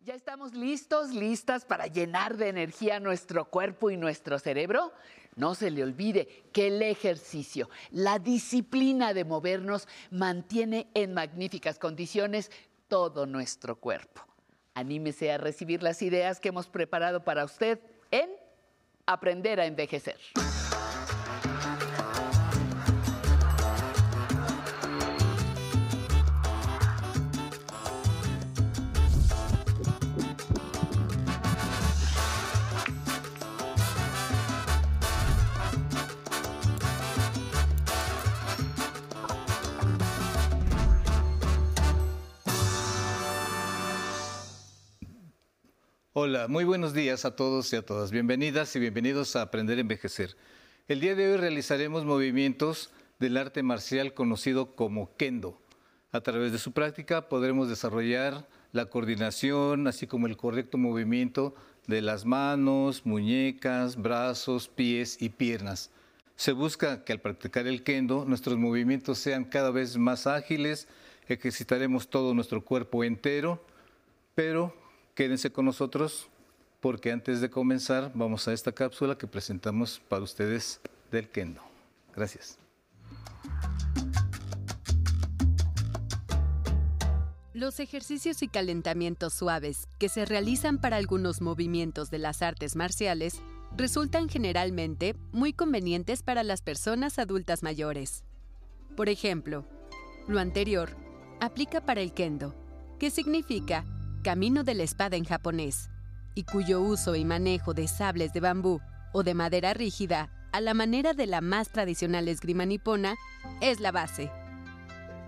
¿Ya estamos listos, listas para llenar de energía nuestro cuerpo y nuestro cerebro? No se le olvide que el ejercicio, la disciplina de movernos mantiene en magníficas condiciones todo nuestro cuerpo. Anímese a recibir las ideas que hemos preparado para usted en Aprender a Envejecer. Hola, muy buenos días a todos y a todas. Bienvenidas y bienvenidos a Aprender a Envejecer. El día de hoy realizaremos movimientos del arte marcial conocido como kendo. A través de su práctica podremos desarrollar la coordinación, así como el correcto movimiento de las manos, muñecas, brazos, pies y piernas. Se busca que al practicar el kendo nuestros movimientos sean cada vez más ágiles, ejercitaremos todo nuestro cuerpo entero, pero Quédense con nosotros porque antes de comenzar vamos a esta cápsula que presentamos para ustedes del Kendo. Gracias. Los ejercicios y calentamientos suaves que se realizan para algunos movimientos de las artes marciales resultan generalmente muy convenientes para las personas adultas mayores. Por ejemplo, lo anterior aplica para el kendo, que significa camino de la espada en japonés, y cuyo uso y manejo de sables de bambú o de madera rígida, a la manera de la más tradicional esgrima nipona, es la base.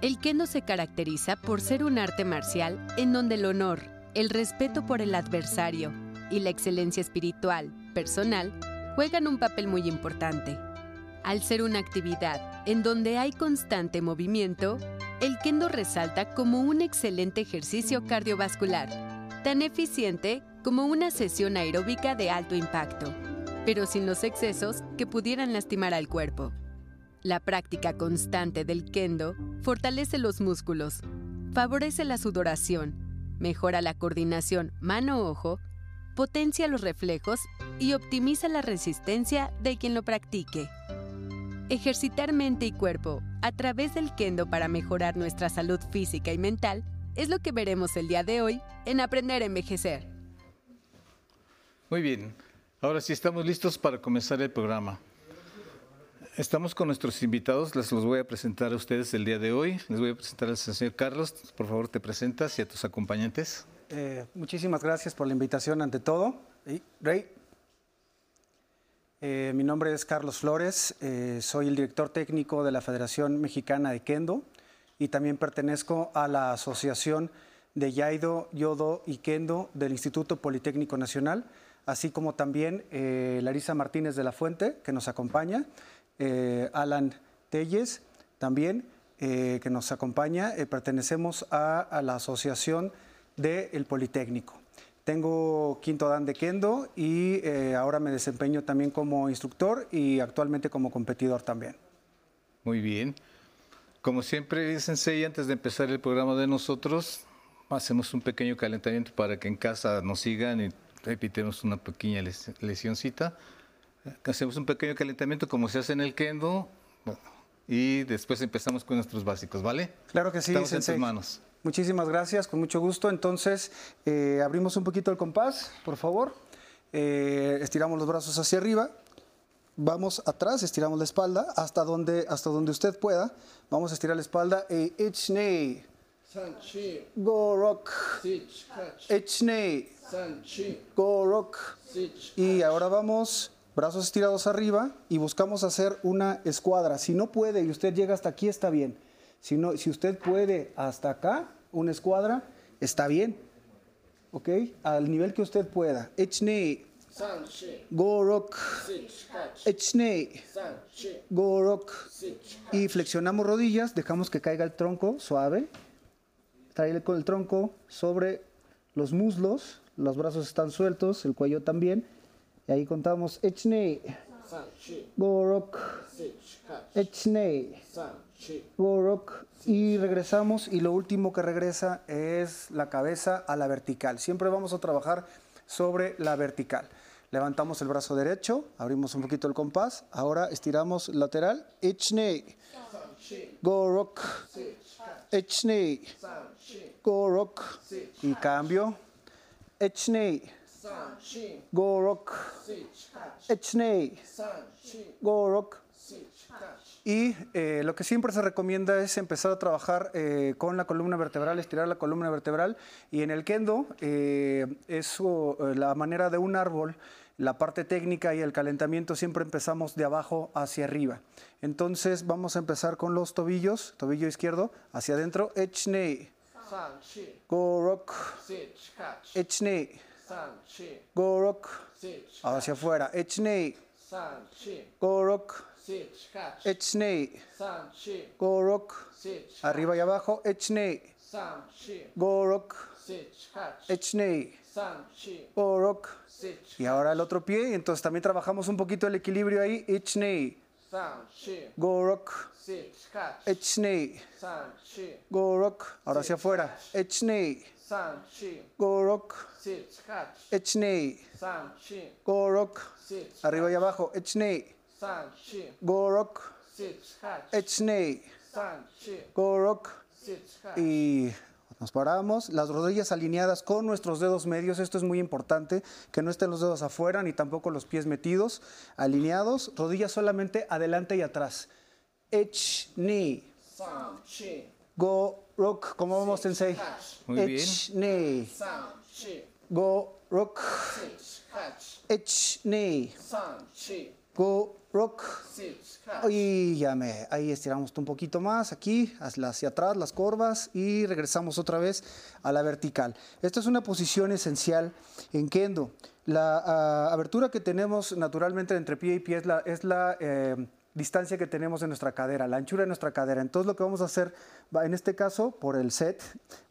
El kendo se caracteriza por ser un arte marcial en donde el honor, el respeto por el adversario y la excelencia espiritual, personal, juegan un papel muy importante. Al ser una actividad en donde hay constante movimiento, el kendo resalta como un excelente ejercicio cardiovascular, tan eficiente como una sesión aeróbica de alto impacto, pero sin los excesos que pudieran lastimar al cuerpo. La práctica constante del kendo fortalece los músculos, favorece la sudoración, mejora la coordinación mano-ojo, potencia los reflejos y optimiza la resistencia de quien lo practique. Ejercitar mente y cuerpo a través del kendo para mejorar nuestra salud física y mental es lo que veremos el día de hoy en Aprender a Envejecer. Muy bien, ahora sí estamos listos para comenzar el programa. Estamos con nuestros invitados, les los voy a presentar a ustedes el día de hoy. Les voy a presentar al señor Carlos, por favor te presentas y a tus acompañantes. Eh, muchísimas gracias por la invitación ante todo. Rey, eh, mi nombre es Carlos Flores, eh, soy el director técnico de la Federación Mexicana de Kendo y también pertenezco a la Asociación de Yaido, Yodo y Kendo del Instituto Politécnico Nacional, así como también eh, Larisa Martínez de la Fuente, que nos acompaña, Alan Telles también, que nos acompaña. pertenecemos a, a, la Asociación del Politécnico. Tengo quinto dan de kendo y eh, ahora me desempeño también como instructor y actualmente como competidor también. Muy bien. Como siempre, Sensei, antes de empezar el programa de nosotros, hacemos un pequeño calentamiento para que en casa nos sigan y repitemos una pequeña lesioncita. Hacemos un pequeño calentamiento como se hace en el kendo y después empezamos con nuestros básicos, ¿vale? Claro que sí, Estamos en tus manos. Muchísimas gracias, con mucho gusto. Entonces, eh, abrimos un poquito el compás, por favor. Eh, estiramos los brazos hacia arriba. Vamos atrás, estiramos la espalda hasta donde, hasta donde usted pueda. Vamos a estirar la espalda. E Ichnei. Go rock. Ichnei. Go rock. Y ahora vamos, brazos estirados arriba y buscamos hacer una escuadra. Si no puede y usted llega hasta aquí, está bien. Si, si usted puede hasta acá, una escuadra, está bien. ¿Ok? Al nivel que usted pueda. Echne. Gorok. Echne. Gorok. Y flexionamos rodillas, dejamos que caiga el tronco suave. Trae con el tronco sobre los muslos, los brazos están sueltos, el cuello también. Y ahí contamos Echne. Gorok. Echne. Rock. Y regresamos y lo último que regresa es la cabeza a la vertical. Siempre vamos a trabajar sobre la vertical. Levantamos el brazo derecho, abrimos un poquito el compás. Ahora estiramos lateral. Ichnei. Go rock. Ichnei. Go rock. Y cambio. Ichnei. Go rock. Ichnei. Y eh, lo que siempre se recomienda es empezar a trabajar eh, con la columna vertebral, estirar la columna vertebral. Y en el kendo, eh, eso, eh, la manera de un árbol, la parte técnica y el calentamiento siempre empezamos de abajo hacia arriba. Entonces vamos a empezar con los tobillos, tobillo izquierdo hacia adentro, echnei, go rock, echnei, go rock, hacia afuera, echnei, go rock, echnei, go rock, arriba y abajo, echnei, go rock, echnei, go rock, y ahora el otro pie, entonces también trabajamos un poquito el equilibrio ahí, echnei, go rock, echnei, go rock, ahora hacia afuera, echnei, go rock, echnei, go rock, arriba y abajo, echnei, go rock, echnei, go rock, y nos paramos, las rodillas alineadas con nuestros dedos medios, esto es muy importante, que no estén los dedos afuera ni tampoco los pies metidos, alineados, rodillas solamente adelante y atrás. Ech, ni, go, rock, ¿cómo vamos, sensei? Muy bien. Go, rock, ech, ni, go, rock, y ya me, ahí estiramos un poquito más, aquí, hacia atrás, las curvas, y regresamos otra vez a la vertical. Esta es una posición esencial en Kendo. La ah, abertura que tenemos naturalmente entre pie y pie es la, es la eh, distancia que tenemos de nuestra cadera, la anchura de nuestra cadera. Entonces lo que vamos a hacer, en este caso, por el set,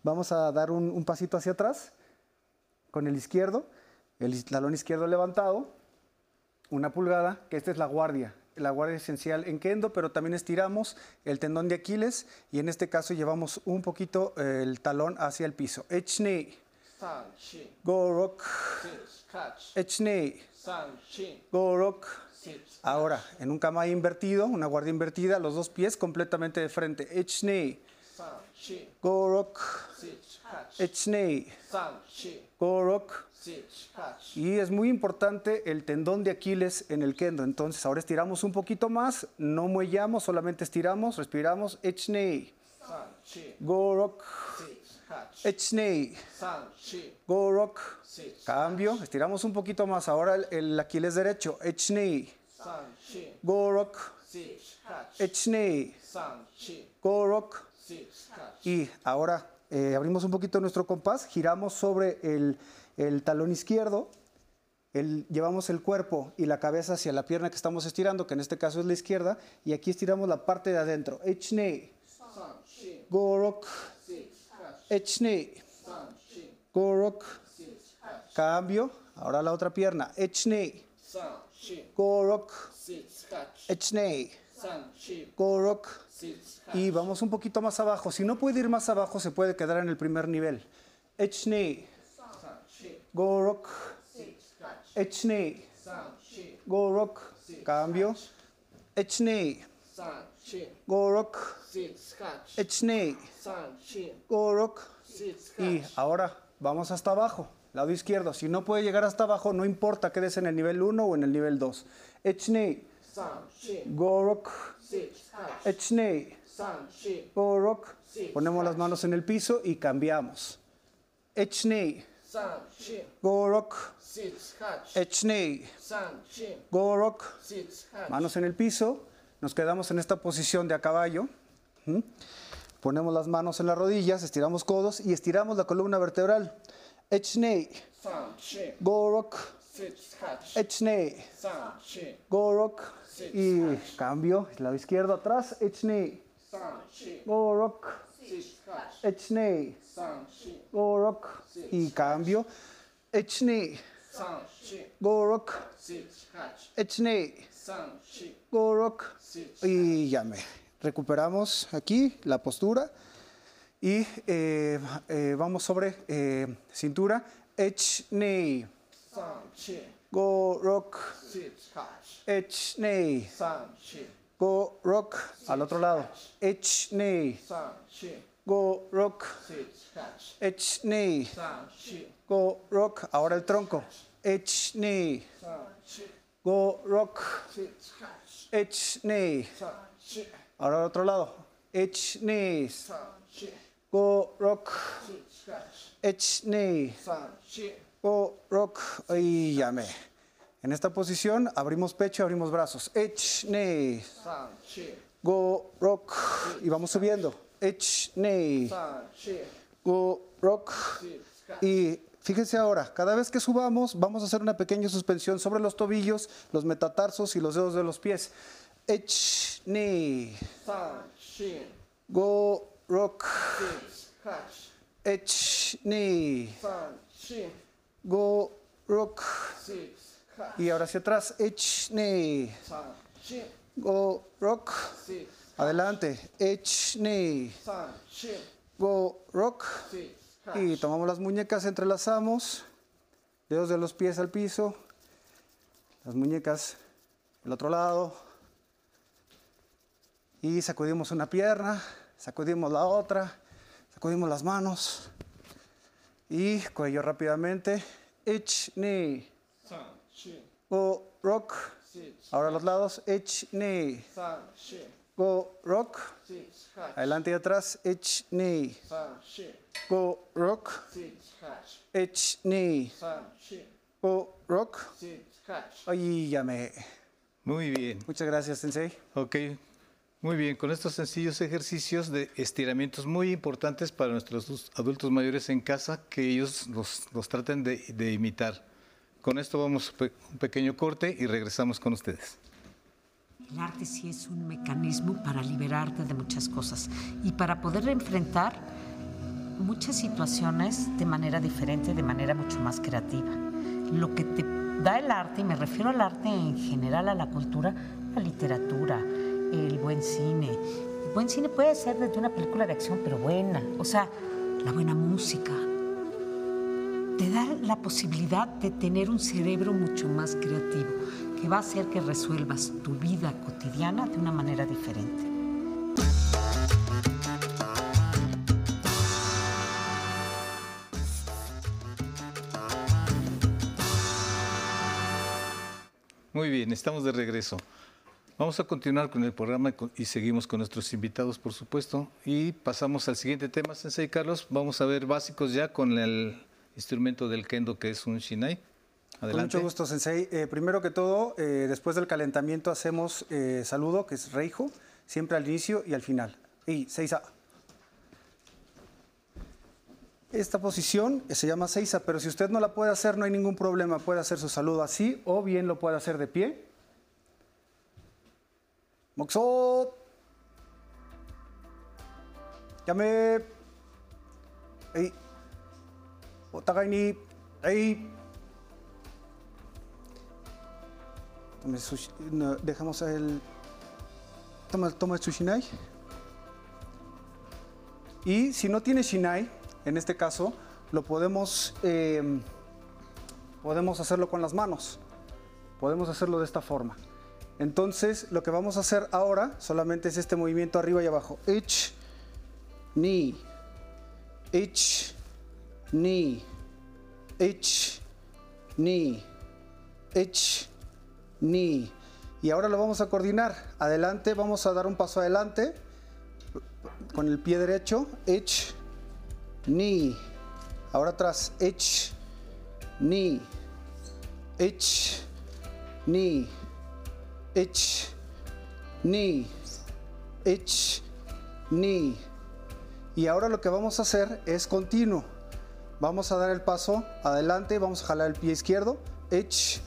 vamos a dar un, un pasito hacia atrás con el izquierdo, el talón izquierdo levantado, una pulgada, que esta es la guardia, la guardia esencial en kendo, pero también estiramos el tendón de Aquiles y en este caso llevamos un poquito eh, el talón hacia el piso. Echne, go rock, echne, go rock. Ahora, en un kama invertido, una guardia invertida, los dos pies completamente de frente. Echne, go rock, echne, go rock. Y es muy importante el tendón de Aquiles en el kendo. Entonces, ahora estiramos un poquito más, no muellamos, solamente estiramos, respiramos. Echne, go rock, echne, go rock. Cambio, estiramos un poquito más. Ahora el, el Aquiles derecho. Echne, go rock, echne, go rock. Y ahora eh, abrimos un poquito nuestro compás, giramos sobre el, el talón izquierdo, llevamos el cuerpo y la cabeza hacia la pierna que estamos estirando, que en este caso es la izquierda, y aquí estiramos la parte de adentro. Echne, Gorok, Echne, Gorok, cambio, ahora la otra pierna. Echne, Gorok, Echne, Gorok, y vamos un poquito más abajo. Si no puede ir más abajo, se puede quedar en el primer nivel. Echne, Gorok, Echne, Gorok, cambio. Echne, Gorok, Echne, Gorok. Y ahora vamos hasta abajo, lado izquierdo. Si no puede llegar hasta abajo, no importa, quédese en el nivel 1 o en el nivel 2. Echne, Gorok, Echne, Gorok. Ponemos las manos en el piso y cambiamos. Echne, Gorok, Echne, Gorok. Manos en el piso. Nos quedamos en esta posición de a caballo. Ponemos las manos en las rodillas, estiramos codos y estiramos la columna vertebral. Echne, Gorok, Echne, Gorok. Y cambio, lado izquierdo atrás. Echne, Gorok, Echne, Gorok. Y cambio. Echne, Gorok, Echne, Gorok. Y ya me. recuperamos aquí la postura y eh, eh, vamos sobre eh, cintura. H knee. Go rock. H knee. Go rock. Al otro lado. H knee. Go rock. H knee. Go rock. Ahora el tronco. H knee. Go rock. H knee. Ahora al otro lado. H knees. Go rock. H knee. Go rock. Y llame. En esta posición abrimos pecho, abrimos brazos. H knee. Go rock. Y vamos subiendo. H knee. Go rock. Y fíjense ahora, cada vez que subamos, vamos a hacer una pequeña suspensión sobre los tobillos, los metatarsos y los dedos de los pies. H knee. Go rock. H knee. Go rock. Y ahora hacia atrás. Knee. Go rock. Adelante. Knee. Go rock. Y tomamos las muñecas, entrelazamos. Dedos de los pies al piso. Las muñecas al otro lado. Y sacudimos una pierna, sacudimos la otra, sacudimos las manos. Y cuello rápidamente. Knee. Go rock. Ahora a los lados. H knee. Go rock. Adelante y atrás. H knee. Go rock. H knee. Go rock. Ahí ya me. Muy bien. Muchas gracias, Sensei. Ok. Muy bien, con estos sencillos ejercicios de estiramientos muy importantes para nuestros adultos mayores en casa, que ellos los, los traten de, de imitar. Con esto vamos a un pequeño corte y regresamos con ustedes. El arte sí es un mecanismo para liberarte de muchas cosas y para poder enfrentar muchas situaciones de manera diferente, de manera mucho más creativa. Lo que te da el arte, y me refiero al arte en general, a la cultura, la literatura, el buen cine. El buen cine puede ser desde una película de acción, pero buena. O sea, la buena música. Te da la posibilidad de tener un cerebro mucho más creativo, que va a hacer que resuelvas tu vida cotidiana de una manera diferente. Muy bien, estamos de regreso. Vamos a continuar con el programa y seguimos con nuestros invitados, por supuesto. Y pasamos al siguiente tema, Sensei Carlos. Vamos a ver básicos ya con el instrumento del kendo, que es un shinai. Adelante. Con mucho gusto, Sensei. Eh, primero que todo, eh, después del calentamiento hacemos eh, saludo, que es reijo, siempre al inicio y al final. Y seiza. Esta posición se llama seiza, pero si usted no la puede hacer, no hay ningún problema. Puede hacer su saludo así o bien lo puede hacer de pie. Moxot. Yame. Ey. Otagai ni. Ey. Tome sushi- no, dejamos el. Toma, toma el shinai. Y si no tiene shinai, en este caso, lo podemos, eh, podemos hacerlo con las manos. Podemos hacerlo de esta forma. Entonces, lo que vamos a hacer ahora solamente es este movimiento arriba y abajo. H, knee, H, knee, H, knee, H, knee. Y ahora lo vamos a coordinar. Adelante, vamos a dar un paso adelante con el pie derecho. H, knee. Ahora atrás. H, knee, H, knee. H, knee, H, knee. Y ahora lo que vamos a hacer es continuo. Vamos a dar el paso adelante, vamos a jalar el pie izquierdo. H,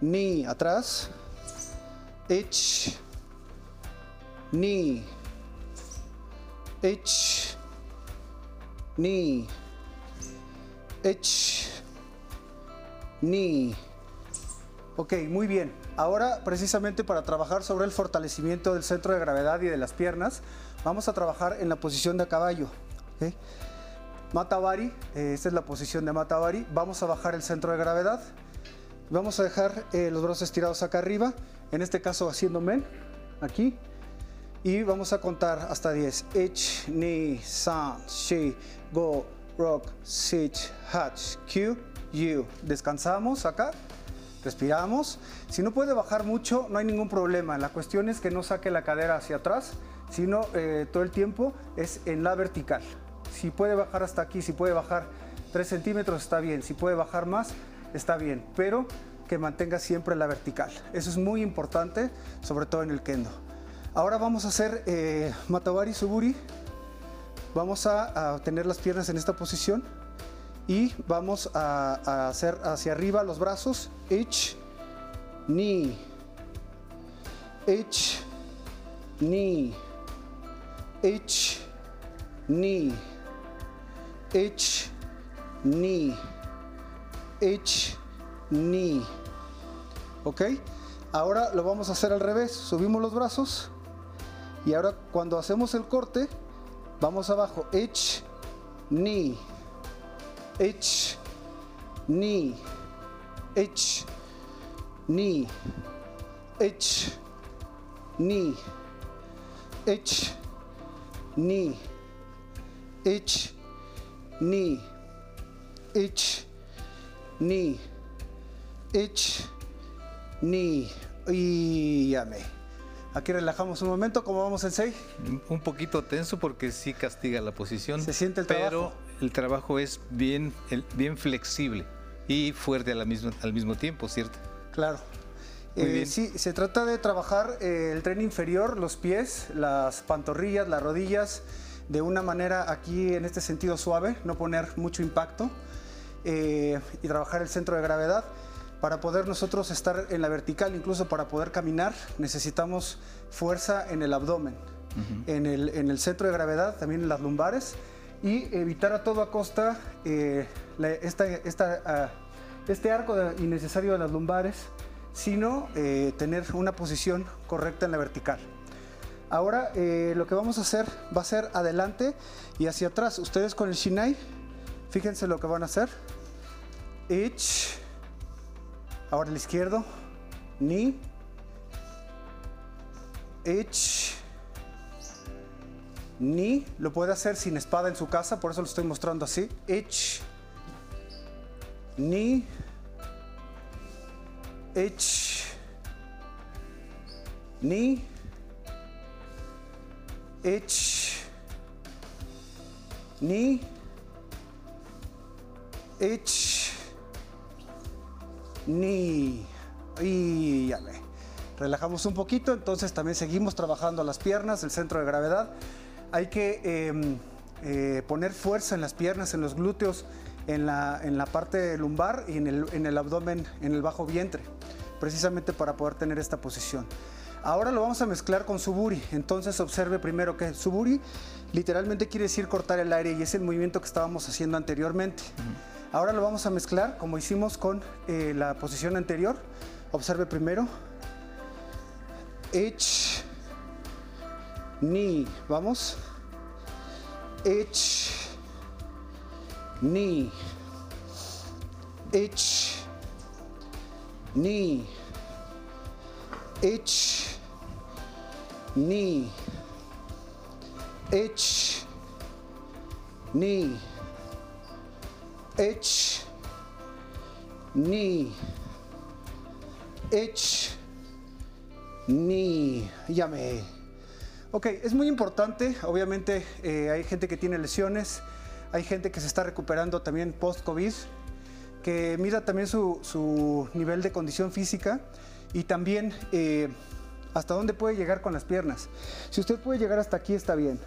knee, atrás. H, knee, H, knee, H, knee. Ok, muy bien. Ahora, precisamente para trabajar sobre el fortalecimiento del centro de gravedad y de las piernas, vamos a trabajar en la posición de caballo. ¿ok? Matabari, eh, esta es la posición de Matabari. Vamos a bajar el centro de gravedad. Vamos a dejar eh, los brazos estirados acá arriba, en este caso haciendo men, aquí. Y vamos a contar hasta 10. Ich, ni, san, shi, go, rock, sich, hatch, q, you. Descansamos acá, respiramos. Si no puede bajar mucho, no hay ningún problema. La cuestión es que no saque la cadera hacia atrás, sino eh, todo el tiempo es en la vertical. Si puede bajar hasta aquí, si puede bajar 3 centímetros, está bien. Si puede bajar más, está bien. Pero que mantenga siempre la vertical. Eso es muy importante, sobre todo en el kendo. Ahora vamos a hacer eh, Matabari Suburi. Vamos a, tener las piernas en esta posición y vamos a, a hacer hacia arriba los brazos. Ich, ni, ich, ni, ich, ni, ich, ni, ich, ni. ¿Ok? Ahora lo vamos a hacer al revés. Subimos los brazos y ahora cuando hacemos el corte, vamos abajo. Ich, ni, ich, ni, ich, ni, ich, ni, ich, ni, ich, ni, ich, ni, ich, ni. Y ya me. Aquí relajamos un momento, ¿cómo vamos en 6? Un poquito tenso porque sí castiga la posición. Se siente el pero trabajo. el trabajo es bien, bien flexible y fuerte a la misma- al mismo tiempo, ¿cierto? Claro. Muy Eh, bien. sí, se trata de trabajar eh, el tren inferior, los pies, las pantorrillas, las rodillas, de una manera aquí en este sentido suave, no poner mucho impacto eh, y trabajar el centro de gravedad. Para poder nosotros estar en la vertical, incluso para poder caminar, necesitamos fuerza en el abdomen, en, el, en el centro de gravedad, también en las lumbares, y evitar a toda costa eh, la- esta, esta, ah, este arco de- innecesario de las lumbares, sino eh, tener una posición correcta en la vertical. Ahora eh, lo que vamos a hacer va a ser adelante y hacia atrás. Ustedes con el Shinai, fíjense lo que van a hacer. Ich. Ahora el izquierdo. Ni. Ich. Ni. Lo puede hacer sin espada en su casa, por eso lo estoy mostrando así. Ich. Ni. Ich. Ni. Ich. Ni. Ich. Ni. Y ya ve. Relajamos un poquito, entonces también seguimos trabajando las piernas, el centro de gravedad. Hay que eh, eh, poner fuerza en las piernas, en los glúteos, en la, en la parte lumbar y en el, en el abdomen, en el bajo vientre, precisamente para poder tener esta posición. Ahora lo vamos a mezclar con suburi. Entonces observe primero que suburi literalmente quiere decir cortar el aire y es el movimiento que estábamos haciendo anteriormente. Ahora lo vamos a mezclar como hicimos con eh, la posición anterior. Observe primero. Ich, ni. Vamos. Ich, ni. Ich, ni. Ich, ni. Ich, ni. Ich, ni. Ich, ni. Llame. Ok, es muy importante. Obviamente eh, hay gente que tiene lesiones, hay gente que se está recuperando también post-COVID, que mira también su, su nivel de condición física y también eh, hasta dónde puede llegar con las piernas. Si usted puede llegar hasta aquí, está bien.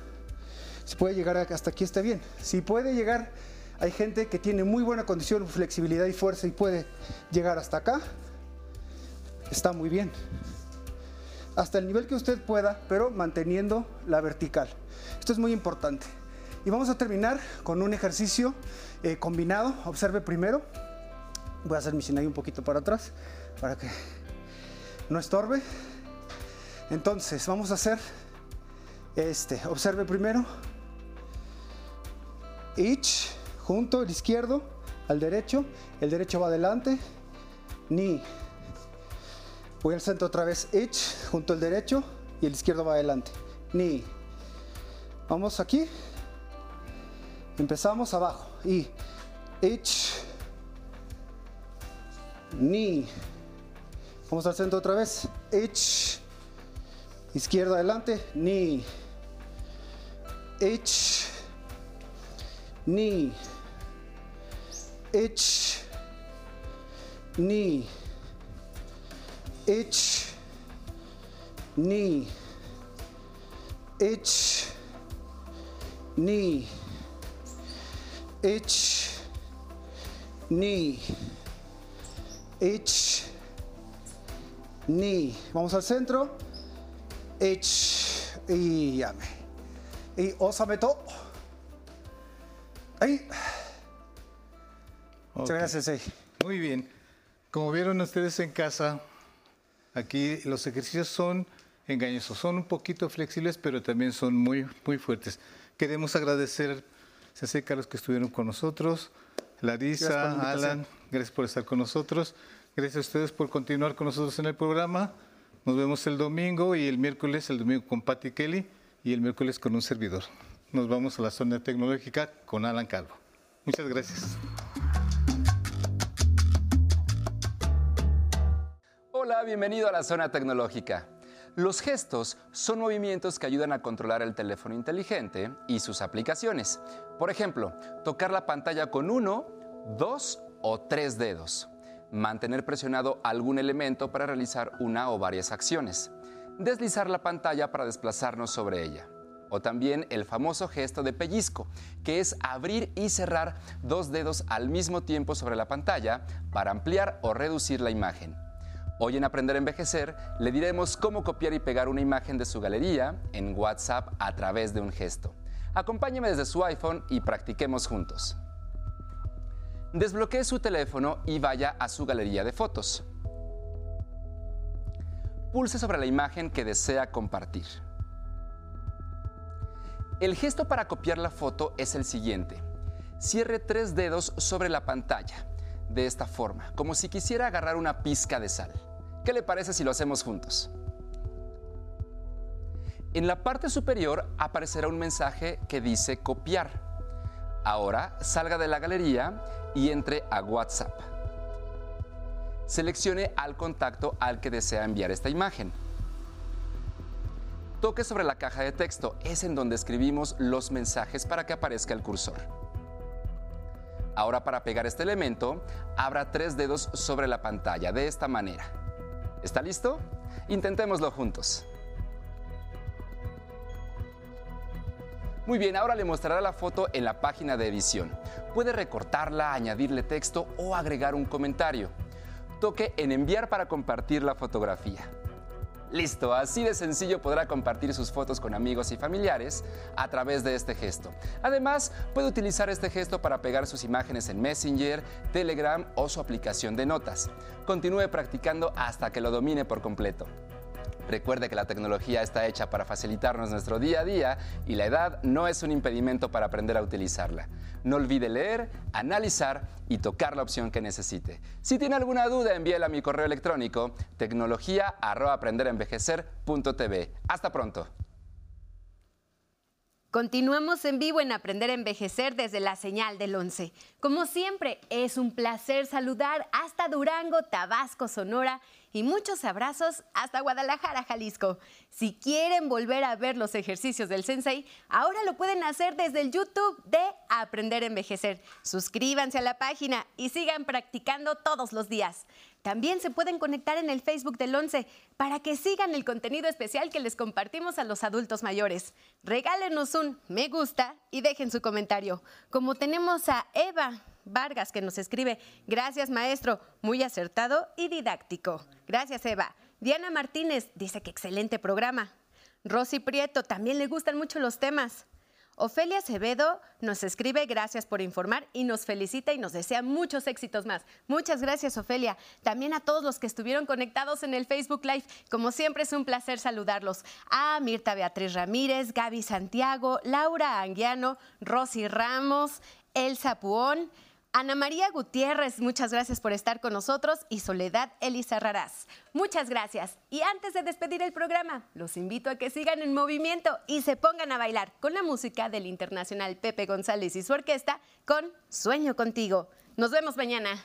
Si puede llegar hasta aquí, está bien. Si puede llegar, hay gente que tiene muy buena condición, flexibilidad y fuerza y puede llegar hasta acá, está muy bien hasta el nivel que usted pueda, pero manteniendo la vertical. Esto es muy importante. Y vamos a terminar con un ejercicio eh, combinado. Observe primero. Voy a hacer mi ahí un poquito para atrás para que no estorbe. Entonces, vamos a hacer este. Observe primero. Each, junto, el izquierdo al derecho. El derecho va adelante. Ni. Voy al centro otra vez. Each, junto al derecho. Y el izquierdo va adelante. Ni. Vamos aquí. Empezamos abajo. Y. Each. Ni. Vamos al centro otra vez. H. Izquierda adelante. Ni. H. Ni. H. Ni. H. Ni. H. Ni. H. Ni. H, ni. Vamos al centro. H, y llame. Y osameto. Ahí. Muchas gracias. Muy bien. Como vieron ustedes en casa, aquí los ejercicios son engañosos, son un poquito flexibles, pero también son muy, muy fuertes. Queremos agradecer, a Carlos, que estuvieron con nosotros. Larisa, Alan, gracias por estar con nosotros. Gracias a ustedes por continuar con nosotros en el programa. Nos vemos el domingo y el miércoles, el domingo con Patty Kelly y el miércoles con un servidor. Nos vamos a la zona tecnológica con Alan Calvo. Muchas gracias. Hola, bienvenido a la zona tecnológica. Los gestos son movimientos que ayudan a controlar el teléfono inteligente y sus aplicaciones. Por ejemplo, tocar la pantalla con uno, dos o tres dedos. Mantener presionado algún elemento para realizar una o varias acciones. Deslizar la pantalla para desplazarnos sobre ella. O también el famoso gesto de pellizco, que es abrir y cerrar dos dedos al mismo tiempo sobre la pantalla para ampliar o reducir la imagen. Hoy en Aprender a Envejecer le diremos cómo copiar y pegar una imagen de su galería en WhatsApp a través de un gesto. Acompáñeme desde su iPhone y practiquemos juntos. Desbloquee su teléfono y vaya a su galería de fotos. Pulse sobre la imagen que desea compartir. El gesto para copiar la foto es el siguiente. Cierre tres dedos sobre la pantalla de esta forma, como si quisiera agarrar una pizca de sal. ¿Qué le parece si lo hacemos juntos? En la parte superior aparecerá un mensaje que dice copiar. Ahora salga de la galería y entre a WhatsApp. Seleccione al contacto al que desea enviar esta imagen. Toque sobre la caja de texto, es en donde escribimos los mensajes para que aparezca el cursor. Ahora para pegar este elemento, abra tres dedos sobre la pantalla de esta manera. ¿Está listo? Intentémoslo juntos. Muy bien, ahora le mostrará la foto en la página de edición. Puede recortarla, añadirle texto o agregar un comentario. Toque en enviar para compartir la fotografía. Listo, así de sencillo podrá compartir sus fotos con amigos y familiares a través de este gesto. Además, puede utilizar este gesto para pegar sus imágenes en Messenger, Telegram o su aplicación de notas. Continúe practicando hasta que lo domine por completo. Recuerde que la tecnología está hecha para facilitarnos nuestro día a día y la edad no es un impedimento para aprender a utilizarla. No olvide leer, analizar y tocar la opción que necesite. Si tiene alguna duda, envíela a mi correo electrónico tecnología@aprenderenvejecer.tv. Hasta pronto. Continuamos en vivo en Aprender a Envejecer desde la señal del 11. Como siempre, es un placer saludar hasta Durango, Tabasco, Sonora y muchos abrazos hasta Guadalajara, Jalisco. Si quieren volver a ver los ejercicios del Sensei, ahora lo pueden hacer desde el YouTube de Aprender a Envejecer. Suscríbanse a la página y sigan practicando todos los días. También se pueden conectar en el Facebook del 11 para que sigan el contenido especial que les compartimos a los adultos mayores. Regálenos un me gusta y dejen su comentario. Como tenemos a Eva, Vargas que nos escribe, gracias maestro, muy acertado y didáctico. Gracias Eva. Diana Martínez dice que excelente programa. Rosy Prieto, también le gustan mucho los temas. Ofelia Acevedo nos escribe gracias por informar y nos felicita y nos desea muchos éxitos más. Muchas gracias, Ofelia. También a todos los que estuvieron conectados en el Facebook Live. Como siempre es un placer saludarlos. A Mirta Beatriz Ramírez, Gaby Santiago, Laura Anguiano, Rosy Ramos, Elsa Puón. Ana María Gutiérrez, muchas gracias por estar con nosotros y Soledad Elisa Raraz. Muchas gracias. Y antes de despedir el programa, los invito a que sigan en movimiento y se pongan a bailar con la música del internacional Pepe González y su orquesta con Sueño contigo. Nos vemos mañana.